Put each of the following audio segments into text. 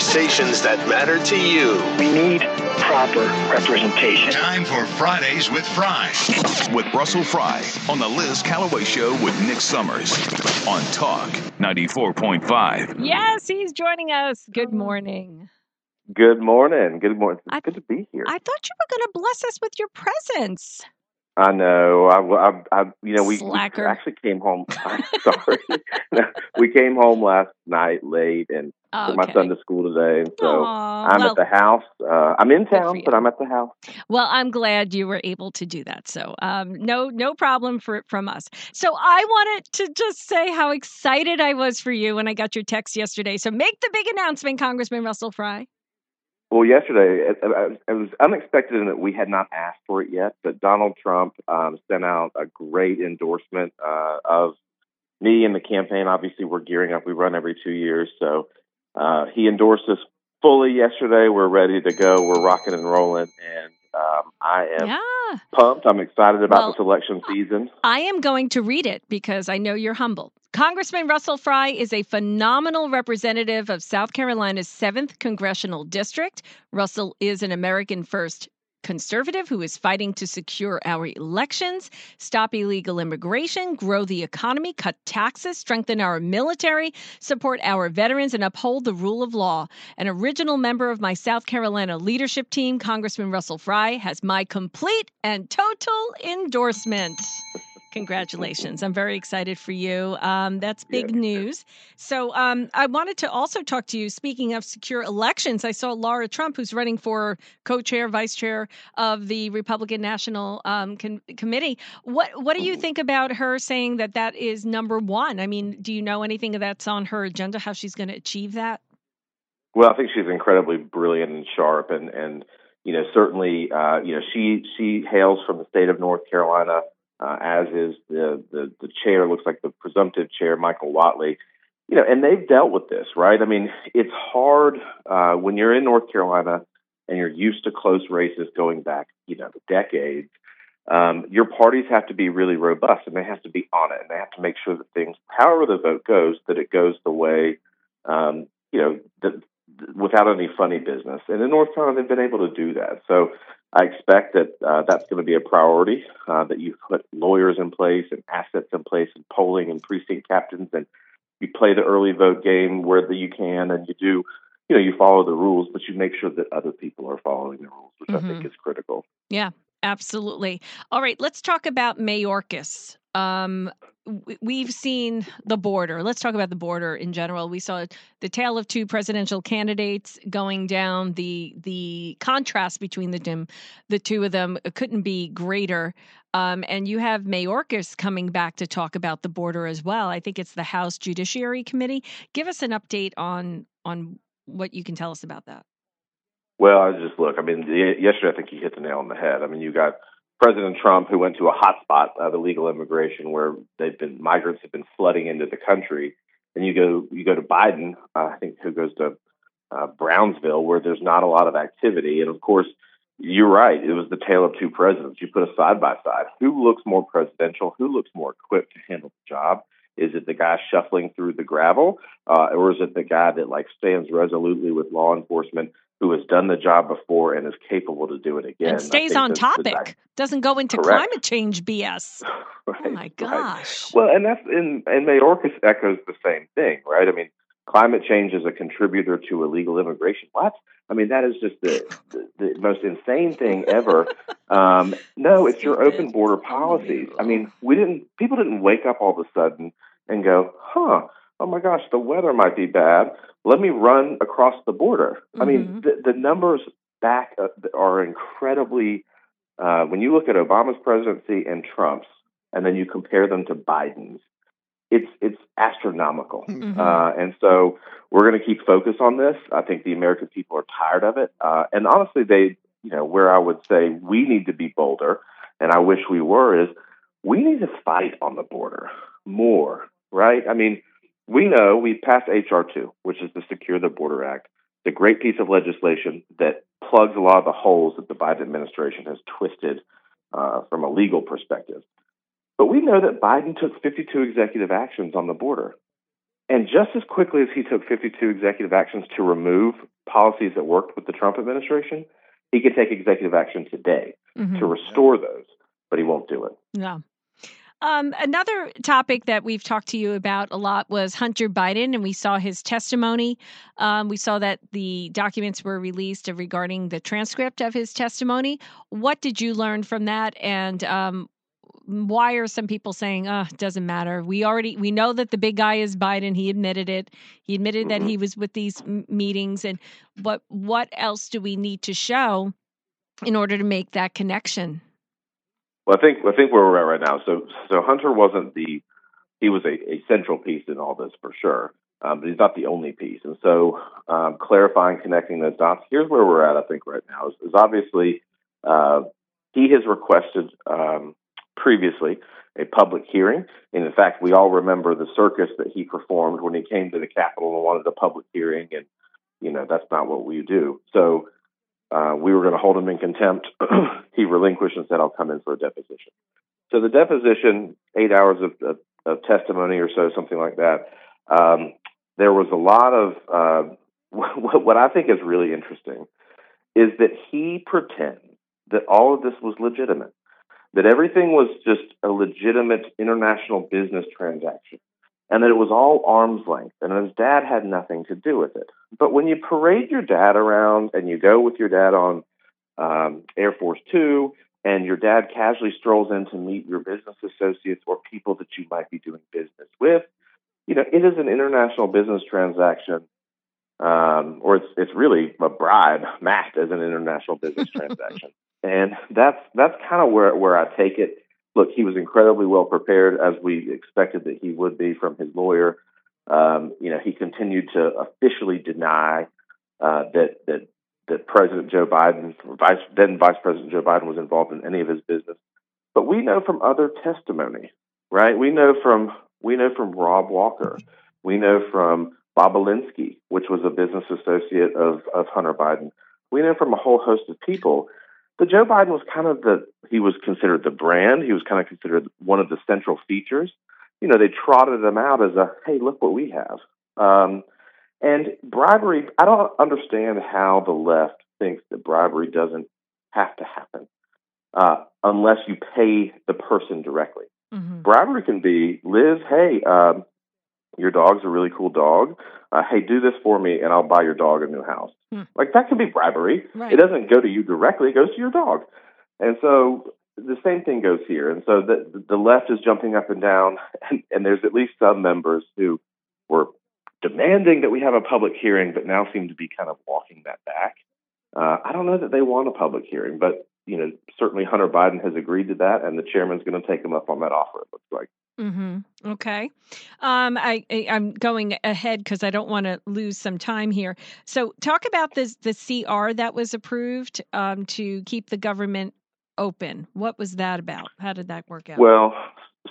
conversations that matter to you. We need proper representation. Time for Fridays with Fry. With Russell Fry on the Liz Callaway Show with Nick Summers on Talk 94.5. Yes, he's joining us. Good oh. morning. Good morning. Good morning. It's I- good to be here. I thought you were going to bless us with your presence. I know. I, I, I you know, we, we actually came home. I'm sorry. we came home last night late and my Okay. son to school today. And so Aw, I'm well, at the house. Uh, I'm in town, but I'm at the house. well, I'm glad you were able to do that. So, um, no, no problem for from us. So, I wanted to just say how excited I was for you when I got your text yesterday. So, make the big announcement, Congressman Russell Fry. Well, yesterday it, was unexpected in that we had not asked for it yet, but Donald Trump um, sent out a great endorsement uh, of me and the campaign. Obviously, we're gearing up. We run every two years, so uh, he endorsed us fully yesterday. We're ready to go. We're rocking and rolling, and um, I am Yeah, pumped. I'm excited about Well, this election season. I am going to read it because I know you're humble. Congressman Russell Fry is a phenomenal representative of South Carolina's 7th Congressional District. Russell is an American First conservative who is fighting to secure our elections, stop illegal immigration, grow the economy, cut taxes, strengthen our military, support our veterans, and uphold the rule of law. An original member of my South Carolina leadership team, Congressman Russell Fry, has my complete and total endorsement. Congratulations. I'm very excited for you. Um, that's big news. So, um, I wanted to also talk to you. Speaking of secure elections, I saw Laura Trump, who's running for co chair, vice chair of the Republican National um, Committee. What, what do you think about her saying that that is number one? I mean, do you know anything that's on her agenda, how she's going to achieve that? Well, I think she's incredibly brilliant and sharp, and and you know certainly uh, you know she she hails from the state of North Carolina, uh, as is the, the the chair. Looks like the presumptive chair, Michael Whatley. You know, and they've dealt with this, right? I mean, it's hard uh, when you're in North Carolina and you're used to close races going back, you know, decades. Um, your parties have to be really robust, and they have to be on it, and they have to make sure that things, however the vote goes, that it goes the way um, you know, that without any funny business. And in North Carolina, they've been able to do that. So I expect that uh, that's going to be a priority, uh, that you put lawyers in place and assets in place and polling and precinct captains and you play the early vote game where the, you can and you do, you know, you follow the rules, but you make sure that other people are following the rules, which I think is critical. Yeah, absolutely. All right, let's talk about Mayorkas. Um, we've seen the border. Let's talk about the border in general. We saw the tale of two presidential candidates going down. The the contrast between the them, the two of them couldn't be greater. Um, and you have Mayorkas coming back to talk about the border as well. I think it's the House Judiciary Committee. Give us an update on on what you can tell us about that. Well, I just look. I mean, yesterday I think you hit the nail on the head. I mean, you got President Trump who went to a hot spot of illegal immigration where they've been migrants have been flooding into the country, and you go you go to Biden, uh, I think who goes to uh, Brownsville where there's not a lot of activity, and of course. You're right. It was the tale of two presidents. You put a side by side. Who looks more presidential? Who looks more equipped to handle the job? Is it the guy shuffling through the gravel, uh, or is it the guy that like stands resolutely with law enforcement who has done the job before and is capable to do it again. and stays on topic. Doesn't go into Correct. climate change BS. di- Oh right, my right. gosh. Well, and that's and and Mayorkas echoes the same thing, right? I mean, climate change is a contributor to illegal immigration. What? I mean, that is just the the, the most insane thing ever. Um, no, it's your open border policies. I mean, we didn't. People didn't wake up all of a sudden and go, "Huh? Oh my gosh, the weather might be bad. Let me run across the border." I mean, Mhm. the, the numbers back uh, are incredibly. Uh, when you look at Obama's presidency and Trump's, and then you compare them to Biden's, it's it's astronomical. Mhm. Uh, and so we're going to keep focus on this. I think the American people are tired of it, uh, and honestly, they, you know, where I would say we need to be bolder, and I wish we were, is we need to fight on the border more, right? I mean, we know we passed HR two, which is the Secure the Border Act. the great piece of legislation that plugs a lot of the holes that the Biden administration has twisted uh, from a legal perspective. But we know that Biden took 52 executive actions on the border. And just as quickly as he took 52 executive actions to remove policies that worked with the Trump administration, he could take executive action today Mhm. to restore those, but he won't do it. Yeah. Um, another topic that we've talked to you about a lot was Hunter Biden, and we saw his testimony. Um, we saw that the documents were released regarding the transcript of his testimony. What did you learn from that? And um, why are some people saying, "Oh, it doesn't matter"? We already we know that the big guy is Biden. He admitted it. He admitted that Mhm. he was with these m- meetings. And what what else do we need to show in order to make that connection? Well, I think I think where we're at right now. So so Hunter wasn't the he was a, a central piece in all this for sure, um, but he's not the only piece. And so um, clarifying, connecting those dots. Here's where we're at. I think right now is, is obviously uh, he has requested um, previously a public hearing, and in fact, we all remember the circus that he performed when he came to the Capitol and wanted a public hearing, and you know that's not what we do. So. Uh, we were going to hold him in contempt. he relinquished and said, I'll come in for a deposition. So the deposition, eight hours of, of, of testimony or so, something like that. Um, there was a lot of uh, what, what I think is really interesting is that he pretends that all of this was legitimate, that everything was just a legitimate international business transaction, and that it was all arm's length, and his dad had nothing to do with it. But when you parade your dad around and you go with your dad on um, Air Force Two, and your dad casually strolls in to meet your business associates or people that you might be doing business with, you know, it is an international business transaction, um, or it's it's really a bribe masked as an international business transaction, and that's that's kind of where where I take it. Look, he was incredibly well prepared, as we expected that he would be from his lawyer. Um, you know, he continued to officially deny uh, that that that President Joe Biden, Vice then Vice President Joe Biden, was involved in any of his business. But we know from other testimony, right? We know from we know from Rob Walker, we know from Bobulinski, which was a business associate of of Hunter Biden. We know from a whole host of people that Joe Biden was kind of the he was considered the brand. He was kind of considered one of the central features. You know, they trotted him out as a hey, look what we have. Um, and bribery, I don't understand how the left thinks that bribery doesn't have to happen uh, unless you pay the person directly. Mhm. Bribery can be, Liz, hey, um, your dog's a really cool dog. Uh, hey, do this for me, and I'll buy your dog a new house. Hmm. Like that can be bribery. Right. It doesn't go to you directly; it goes to your dog. And so the same thing goes here. And so the the left is jumping up and down, and, and there's at least some members who were demanding that we have a public hearing, but now seem to be kind of walking that back. Uh, I don't know that they want a public hearing, but you know, certainly Hunter Biden has agreed to that, and the chairman's going to take him up on that offer. It looks like. Mm-hmm. Okay. Um, I, I I'm going ahead because I don't want to lose some time here. So talk about this the CR that was approved um, to keep the government open. What was that about? How did that work out? Well,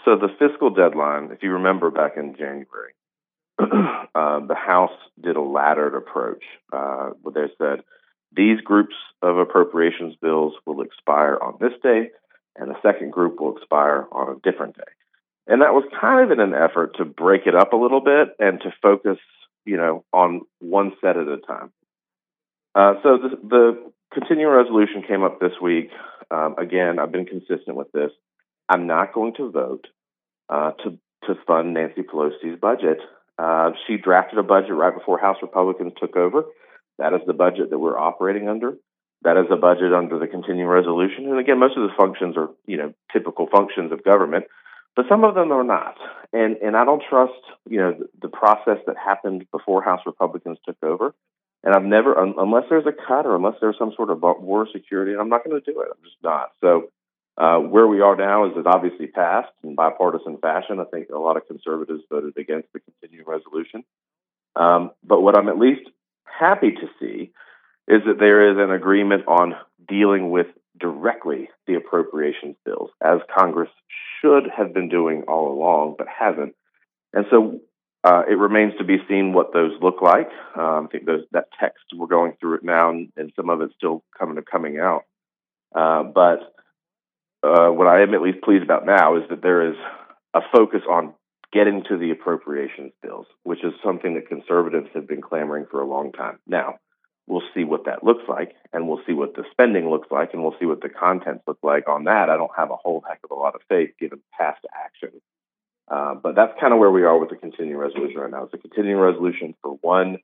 so the fiscal deadline, if you remember back in January, uh, the House did a laddered approach uh, where they said these groups of appropriations bills will expire on this day, and the second group will expire on a different day. And that was kind of in an effort to break it up a little bit and to focus, you know, on one set at a time. Uh, so the, the continuing resolution came up this week. Um, again, I've been consistent with this. I'm not going to vote uh, to to fund Nancy Pelosi's budget. Uh, she drafted a budget right before House Republicans took over. That is the budget that we're operating under. That is a budget under the continuing resolution. And again, most of the functions are you know typical functions of government, but some of them are not. And and I don't trust you know the, the process that happened before House Republicans took over. And I've never, un- unless there's a cut or unless there's some sort of war security, I'm not going to do it. I'm just not. So uh, where we are now is it obviously passed in bipartisan fashion. I think a lot of conservatives voted against the continuing resolution. Um, but what I'm at least happy to see is that there is an agreement on dealing with directly the appropriations bills, as Congress should have been doing all along, but hasn't. And so uh, it remains to be seen what those look like. Um, I think those, that text we're going through it now, and, and some of it's still coming coming out. Uh, but uh, what I am at least pleased about now is that there is a focus on getting to the appropriations bills, which is something that conservatives have been clamoring for a long time. Now, we'll see what that looks like, and we'll see what the spending looks like, and we'll see what the contents look like. On that, I don't have a whole heck of a lot of faith given past actions. Uh, but that's kind of where we are with the continuing resolution right now. It's a continuing resolution for one,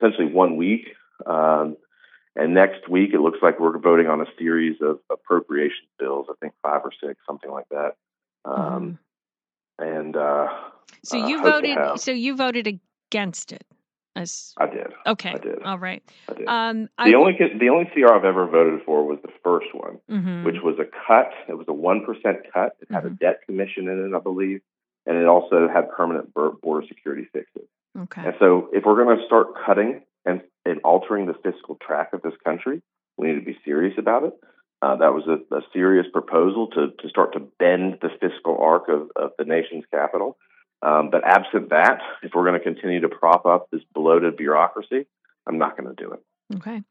essentially one week. Um, and next week, it looks like we're voting on a series of appropriation bills. I think five or six, something like that. Um, mm-hmm. And uh, so you uh, voted. So you voted against it. I did. Okay. I did. All right. I did. Um, the I, only the only CR I've ever voted for was the first one, mm-hmm. which was a cut. It was a one percent cut. It had mm-hmm. a debt commission in it, I believe, and it also had permanent border security fixes. Okay. And so, if we're going to start cutting and, and altering the fiscal track of this country, we need to be serious about it. Uh, that was a, a, serious proposal to, to start to bend the fiscal arc of, of the nation's capital. Um, but absent that, if we're going to continue to prop up this bloated bureaucracy, I'm not going to do it. Okay.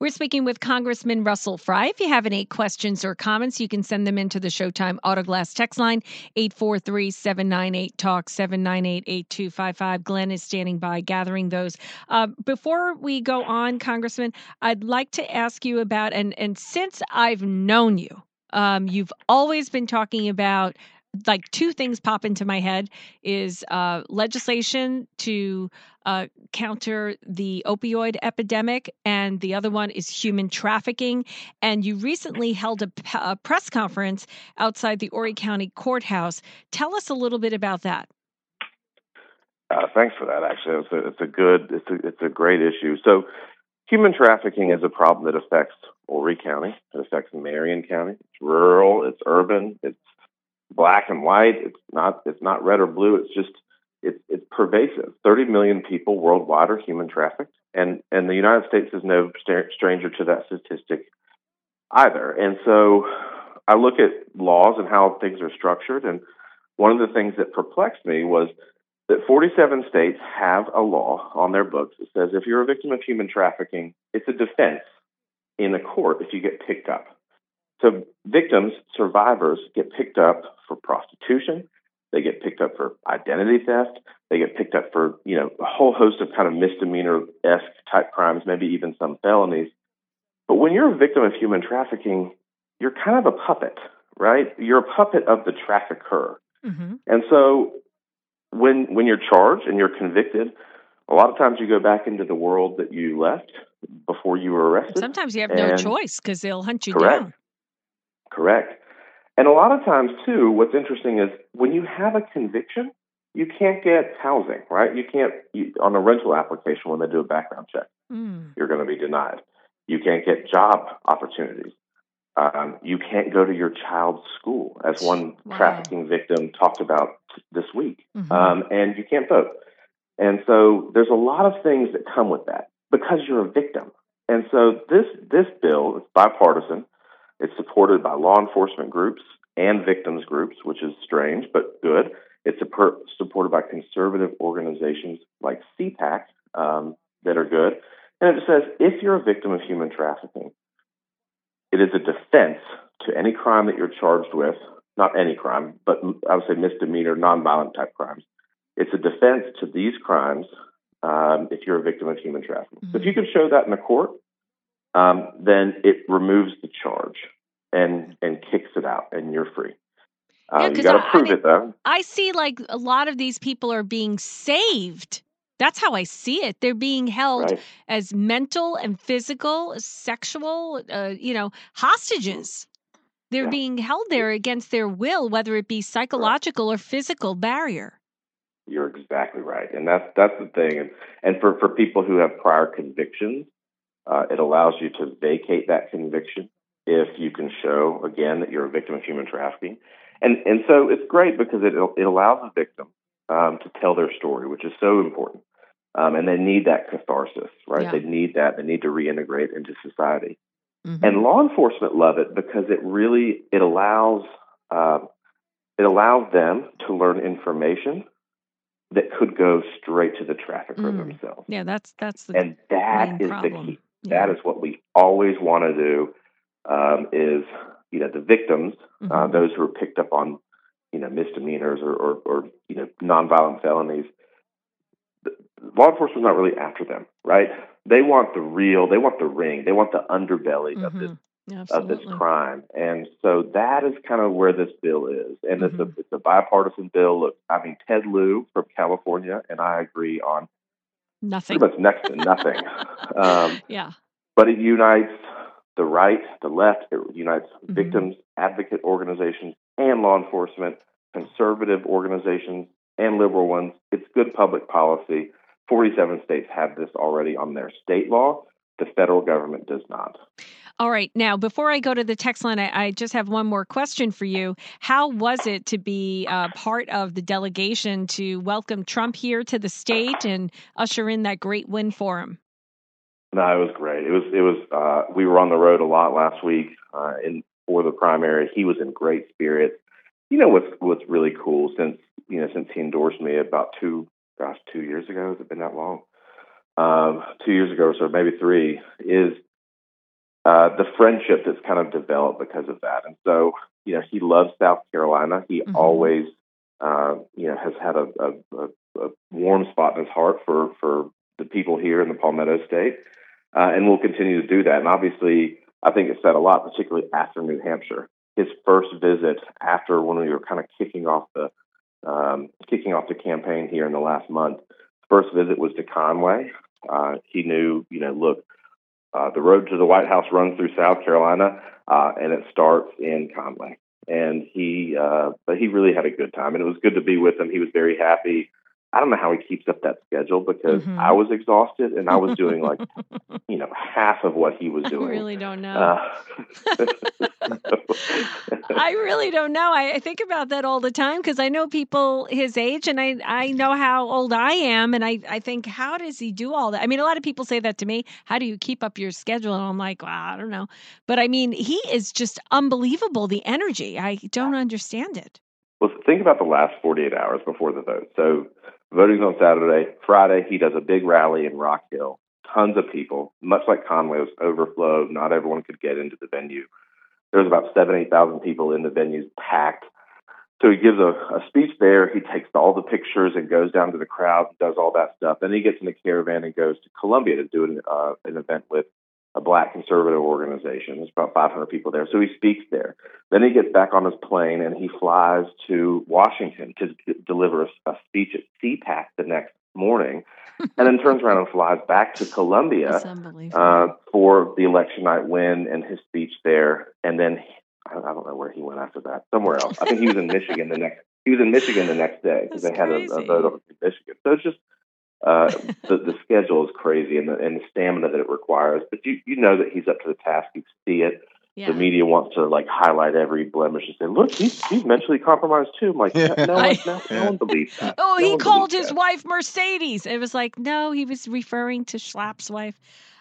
We're speaking with Congressman Russell Fry. If you have any questions or comments, you can send them into the Showtime Autoglass text line, 843 798 TALK 798 8255. Glenn is standing by gathering those. Uh, before we go on, Congressman, I'd like to ask you about, and, and since I've known you, um, you've always been talking about like two things pop into my head is uh, legislation to uh, counter the opioid epidemic, and the other one is human trafficking. And you recently held a, press conference outside the Horry County Courthouse. Tell us a little bit about that. Uh, thanks for that. Actually, it's a, it's a good, it's a, it's a great issue. So, human trafficking is a problem that affects Horry County. It affects Marion County. It's rural. It's urban. It's black and white. It's not it's not red or blue. It's just it's it's pervasive. Thirty million people worldwide are human trafficked, and and the United States is no stranger to that statistic either. And so I look at laws and how things are structured, and one of the things that perplexed me was that 47 states have a law on their books that says if you're a victim of human trafficking, it's a defense in a court if you get picked up. So victims, survivors get picked up for prostitution. They get picked up for identity theft. They get picked up for, you know, a whole host of kind of misdemeanor esque type crimes, maybe even some felonies. But when you're a victim of human trafficking, you're kind of a puppet, right? You're a puppet of the trafficker. Mm-hmm. And so when when you're charged and you're convicted, a lot of times you go back into the world that you left before you were arrested. Sometimes you have no choice because they'll hunt you correct. down. Correct. And a lot of times, too, what's interesting is when you have a conviction, you can't get housing, right? You can't, you, on a rental application when they do a background check, mm. you're going to be denied. You can't get job opportunities. Um, you can't go to your child's school, as one wow. trafficking victim talked about t- this week. Mm-hmm. Um, and you can't vote. And so there's a lot of things that come with that because you're a victim. And so this this bill is bipartisan. It's supported by law enforcement groups and victims groups, which is strange but good. It's supported by conservative organizations like CPAC um, that are good. And it says if you're a victim of human trafficking, it is a defense to any crime that you're charged with, not any crime, but I would say misdemeanor, nonviolent type crimes. It's a defense to these crimes um, if you're a victim of human trafficking. Mm-hmm. So if you can show that in the court, um, then it removes the charge and and kicks it out, and you're free. Uh, yeah, you got to prove I mean, it though. I see like a lot of these people are being saved. That's how I see it. They're being held right. as mental and physical, sexual, uh, you know, hostages. They're yeah. being held there against their will, whether it be psychological right. or physical barrier. You're exactly right, and that's that's the thing. And and for for people who have prior convictions, uh, it allows you to vacate that conviction if you can show again that you're a victim of human trafficking. And and so it's great because it it allows the victim um, to tell their story, which is so important. Um, and they need that catharsis, right? Yeah. They need that. They need to reintegrate into society. Mm-hmm. And law enforcement love it because it really it allows uh, it allows them to learn information that could go straight to the trafficker mm. themselves. Yeah, that's that's the and that is problem. the key. Yeah. That is what we always want to do. Um, is you know the victims, uh, mm-hmm. uh, those who are picked up on you know misdemeanors or, or, or you know nonviolent felonies. Law enforcement's not really after them, right? They want the real, they want the ring, they want the underbelly mm-hmm. of this Absolutely. of this crime. And so that is kind of where this bill is. And mm-hmm. it's a it's a bipartisan bill. Look, I mean Ted Lieu from California and I agree on nothing. Pretty much next to nothing. um, yeah. But it unites the right, the left, it unites mm-hmm. victims, advocate organizations, and law enforcement, conservative organizations, and liberal ones. It's good public policy. 47 states have this already on their state law. The federal government does not. All right. Now, before I go to the text line, I, I just have one more question for you. How was it to be uh, part of the delegation to welcome Trump here to the state and usher in that great win for him? No, it was great. It was it was. Uh, we were on the road a lot last week uh, in for the primary. He was in great spirits. You know what's what's really cool since you know since he endorsed me about two gosh two years ago. Has it been that long? Um, two years ago or so, maybe three. Is uh, the friendship that's kind of developed because of that. And so, you know, he loves South Carolina. He mm-hmm. always, uh, you know, has had a, a, a, warm spot in his heart for for the people here in the Palmetto State, uh, and will continue to do that. And obviously, I think it said a lot, particularly after New Hampshire. His first visit after when we were kind of kicking off the um, kicking off the campaign here in the last month. First visit was to Conway. Uh, he knew, you know, look, uh, the road to the White House runs through South Carolina, uh, and it starts in Conway. And he, uh, but he really had a good time, and it was good to be with him. He was very happy. I don't know how he keeps up that schedule because mm-hmm. I was exhausted and I was doing like, you know, half of what he was doing. I really don't know. Uh, I really don't know. I, I, think about that all the time because I know people his age and I, I know how old I am. And I, I think, how does he do all that? I mean, a lot of people say that to me. How do you keep up your schedule? And I'm like, well, I don't know. But I mean, he is just unbelievable, the energy. I don't understand it. Well, think about the last 48 hours before the vote. So, voting's on Saturday. Friday, he does a big rally in Rock Hill. Tons of people, much like Conway was overflowed. Not everyone could get into the venue. There was about seven, 8,000 people in the venues packed. So he gives a, a speech there. He takes all the pictures and goes down to the crowd and does all that stuff. Then he gets in a caravan and goes to Columbia to do an, uh, an event with a black conservative organization. There's about 500 people there. So he speaks there. Then he gets back on his plane and he flies to Washington to d- deliver a, a, speech at CPAC the next morning, and then turns around and flies back to Columbia uh, for the election night win and his speech there. And then I don't know where he went after that. Somewhere else. I think he was in Michigan the next. He was in Michigan the next day because they had a, a vote over in Michigan. So it's just uh, the, the schedule is crazy and the, and the stamina that it requires. But you, you know that he's up to the task. You see it. Yeah. The media wants to like highlight every blemish and say, "Look, he's, he's mentally compromised too." I'm like, no, no, I, no, no one believes that. Oh, no he called his that. wife Mercedes. It was like, no, he was referring to Schlapp's wife.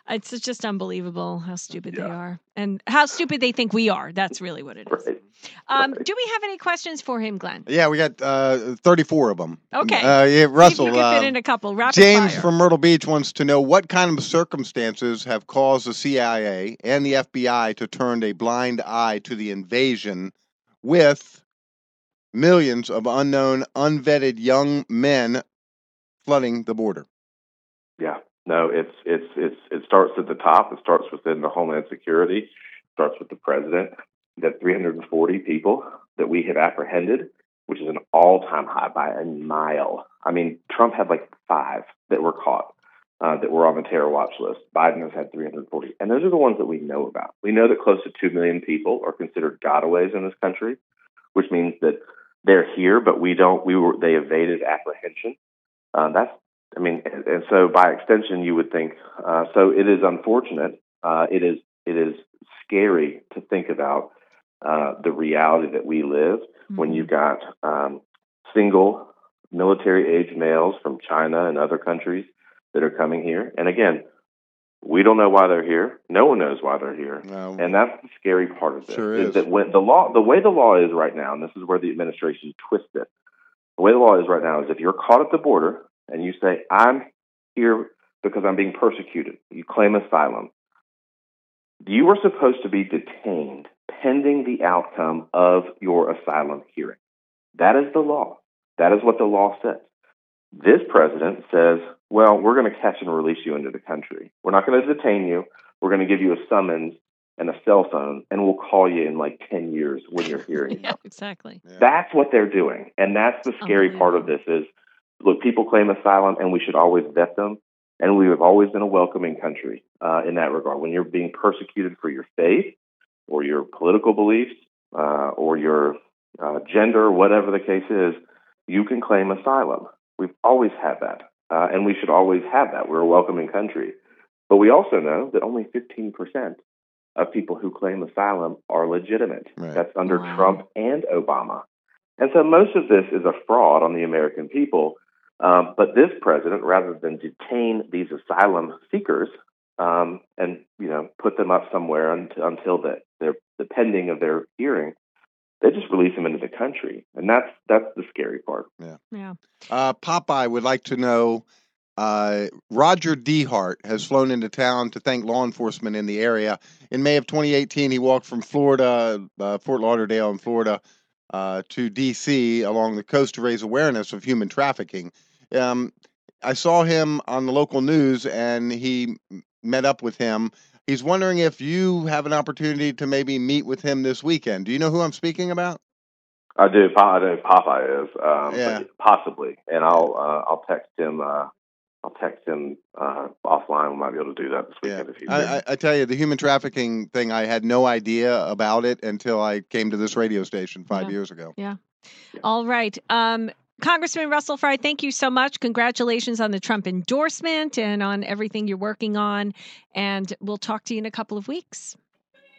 It's just unbelievable how stupid yeah. they are and how stupid they think we are. That's really what it is. Right. Um, right. Do we have any questions for him, Glenn? Yeah, we got uh, 34 of them. Okay. Uh, yeah, Russell. you can fit uh, in a couple. Rapid James fire. from Myrtle Beach wants to know what kind of circumstances have caused the CIA and the FBI to turn a blind eye to the invasion with millions of unknown, unvetted young men flooding the border. Yeah. No, it's it's it's it starts at the top. It starts within the Homeland Security. It starts with the president. That 340 people that we have apprehended, which is an all-time high by a mile. I mean, Trump had like five that were caught uh, that were on the terror watch list. Biden has had 340, and those are the ones that we know about. We know that close to two million people are considered gotaways in this country, which means that they're here, but we don't. We were they evaded apprehension. Uh, that's I mean, and so by extension, you would think. Uh, so it is unfortunate. Uh, it is it is scary to think about uh, the reality that we live mm-hmm. when you've got um, single military age males from China and other countries that are coming here. And again, we don't know why they're here. No one knows why they're here, no. and that's the scary part of this. Sure is. is that when the law, the way the law is right now, and this is where the administration twists it. The way the law is right now is if you're caught at the border and you say, I'm here because I'm being persecuted, you claim asylum, you are supposed to be detained pending the outcome of your asylum hearing. That is the law. That is what the law says. This president says, well, we're going to catch and release you into the country. We're not going to detain you. We're going to give you a summons and a cell phone, and we'll call you in like 10 years when you're hearing. yeah, exactly. Yeah. That's what they're doing. And that's the oh, scary part of this is, look, people claim asylum, and we should always vet them. And we have always been a welcoming country uh, in that regard. When you're being persecuted for your faith or your political beliefs uh, or your uh, gender, whatever the case is, you can claim asylum. We've always had that. Uh, and we should always have that. We're a welcoming country. But we also know that only 15% of people who claim asylum are legitimate. Right. That's under Wow. Trump and Obama. And so most of this is a fraud on the American people. Um, but this president, rather than detain these asylum seekers um, and you know put them up somewhere until, until the, their the pending of their hearing, they just release them into the country, and that's that's the scary part. Yeah. Uh, Popeye would like to know. Uh, Roger Dehart has flown into town to thank law enforcement in the area. In May of 2018, he walked from Florida, uh, Fort Lauderdale in Florida, uh, to D.C. along the coast to raise awareness of human trafficking. Um, I saw him on the local news, and he met up with him. He's wondering if you have an opportunity to maybe meet with him this weekend. Do you know who I'm speaking about? I do. Pa- I know who Popeye is, um, Yeah. possibly, and I'll uh, I'll text him. Uh, I'll text him uh, offline. We might be able to do that this Yeah, weekend if he's I, I, I tell you, the human trafficking thing, I had no idea about it until I came to this radio station five Yeah. years ago. Yeah. All right. Um, Congressman Russell Fry, thank you so much. Congratulations on the Trump endorsement and on everything you're working on. And we'll talk to you in a couple of weeks.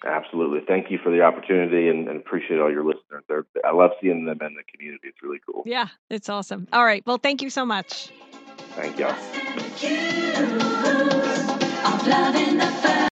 Absolutely. Thank you for the opportunity and, and appreciate all your listeners. They're, I love seeing them in the community. It's really cool. Yeah, it's awesome. All right. Well, thank you so much. Thank y'all. of loving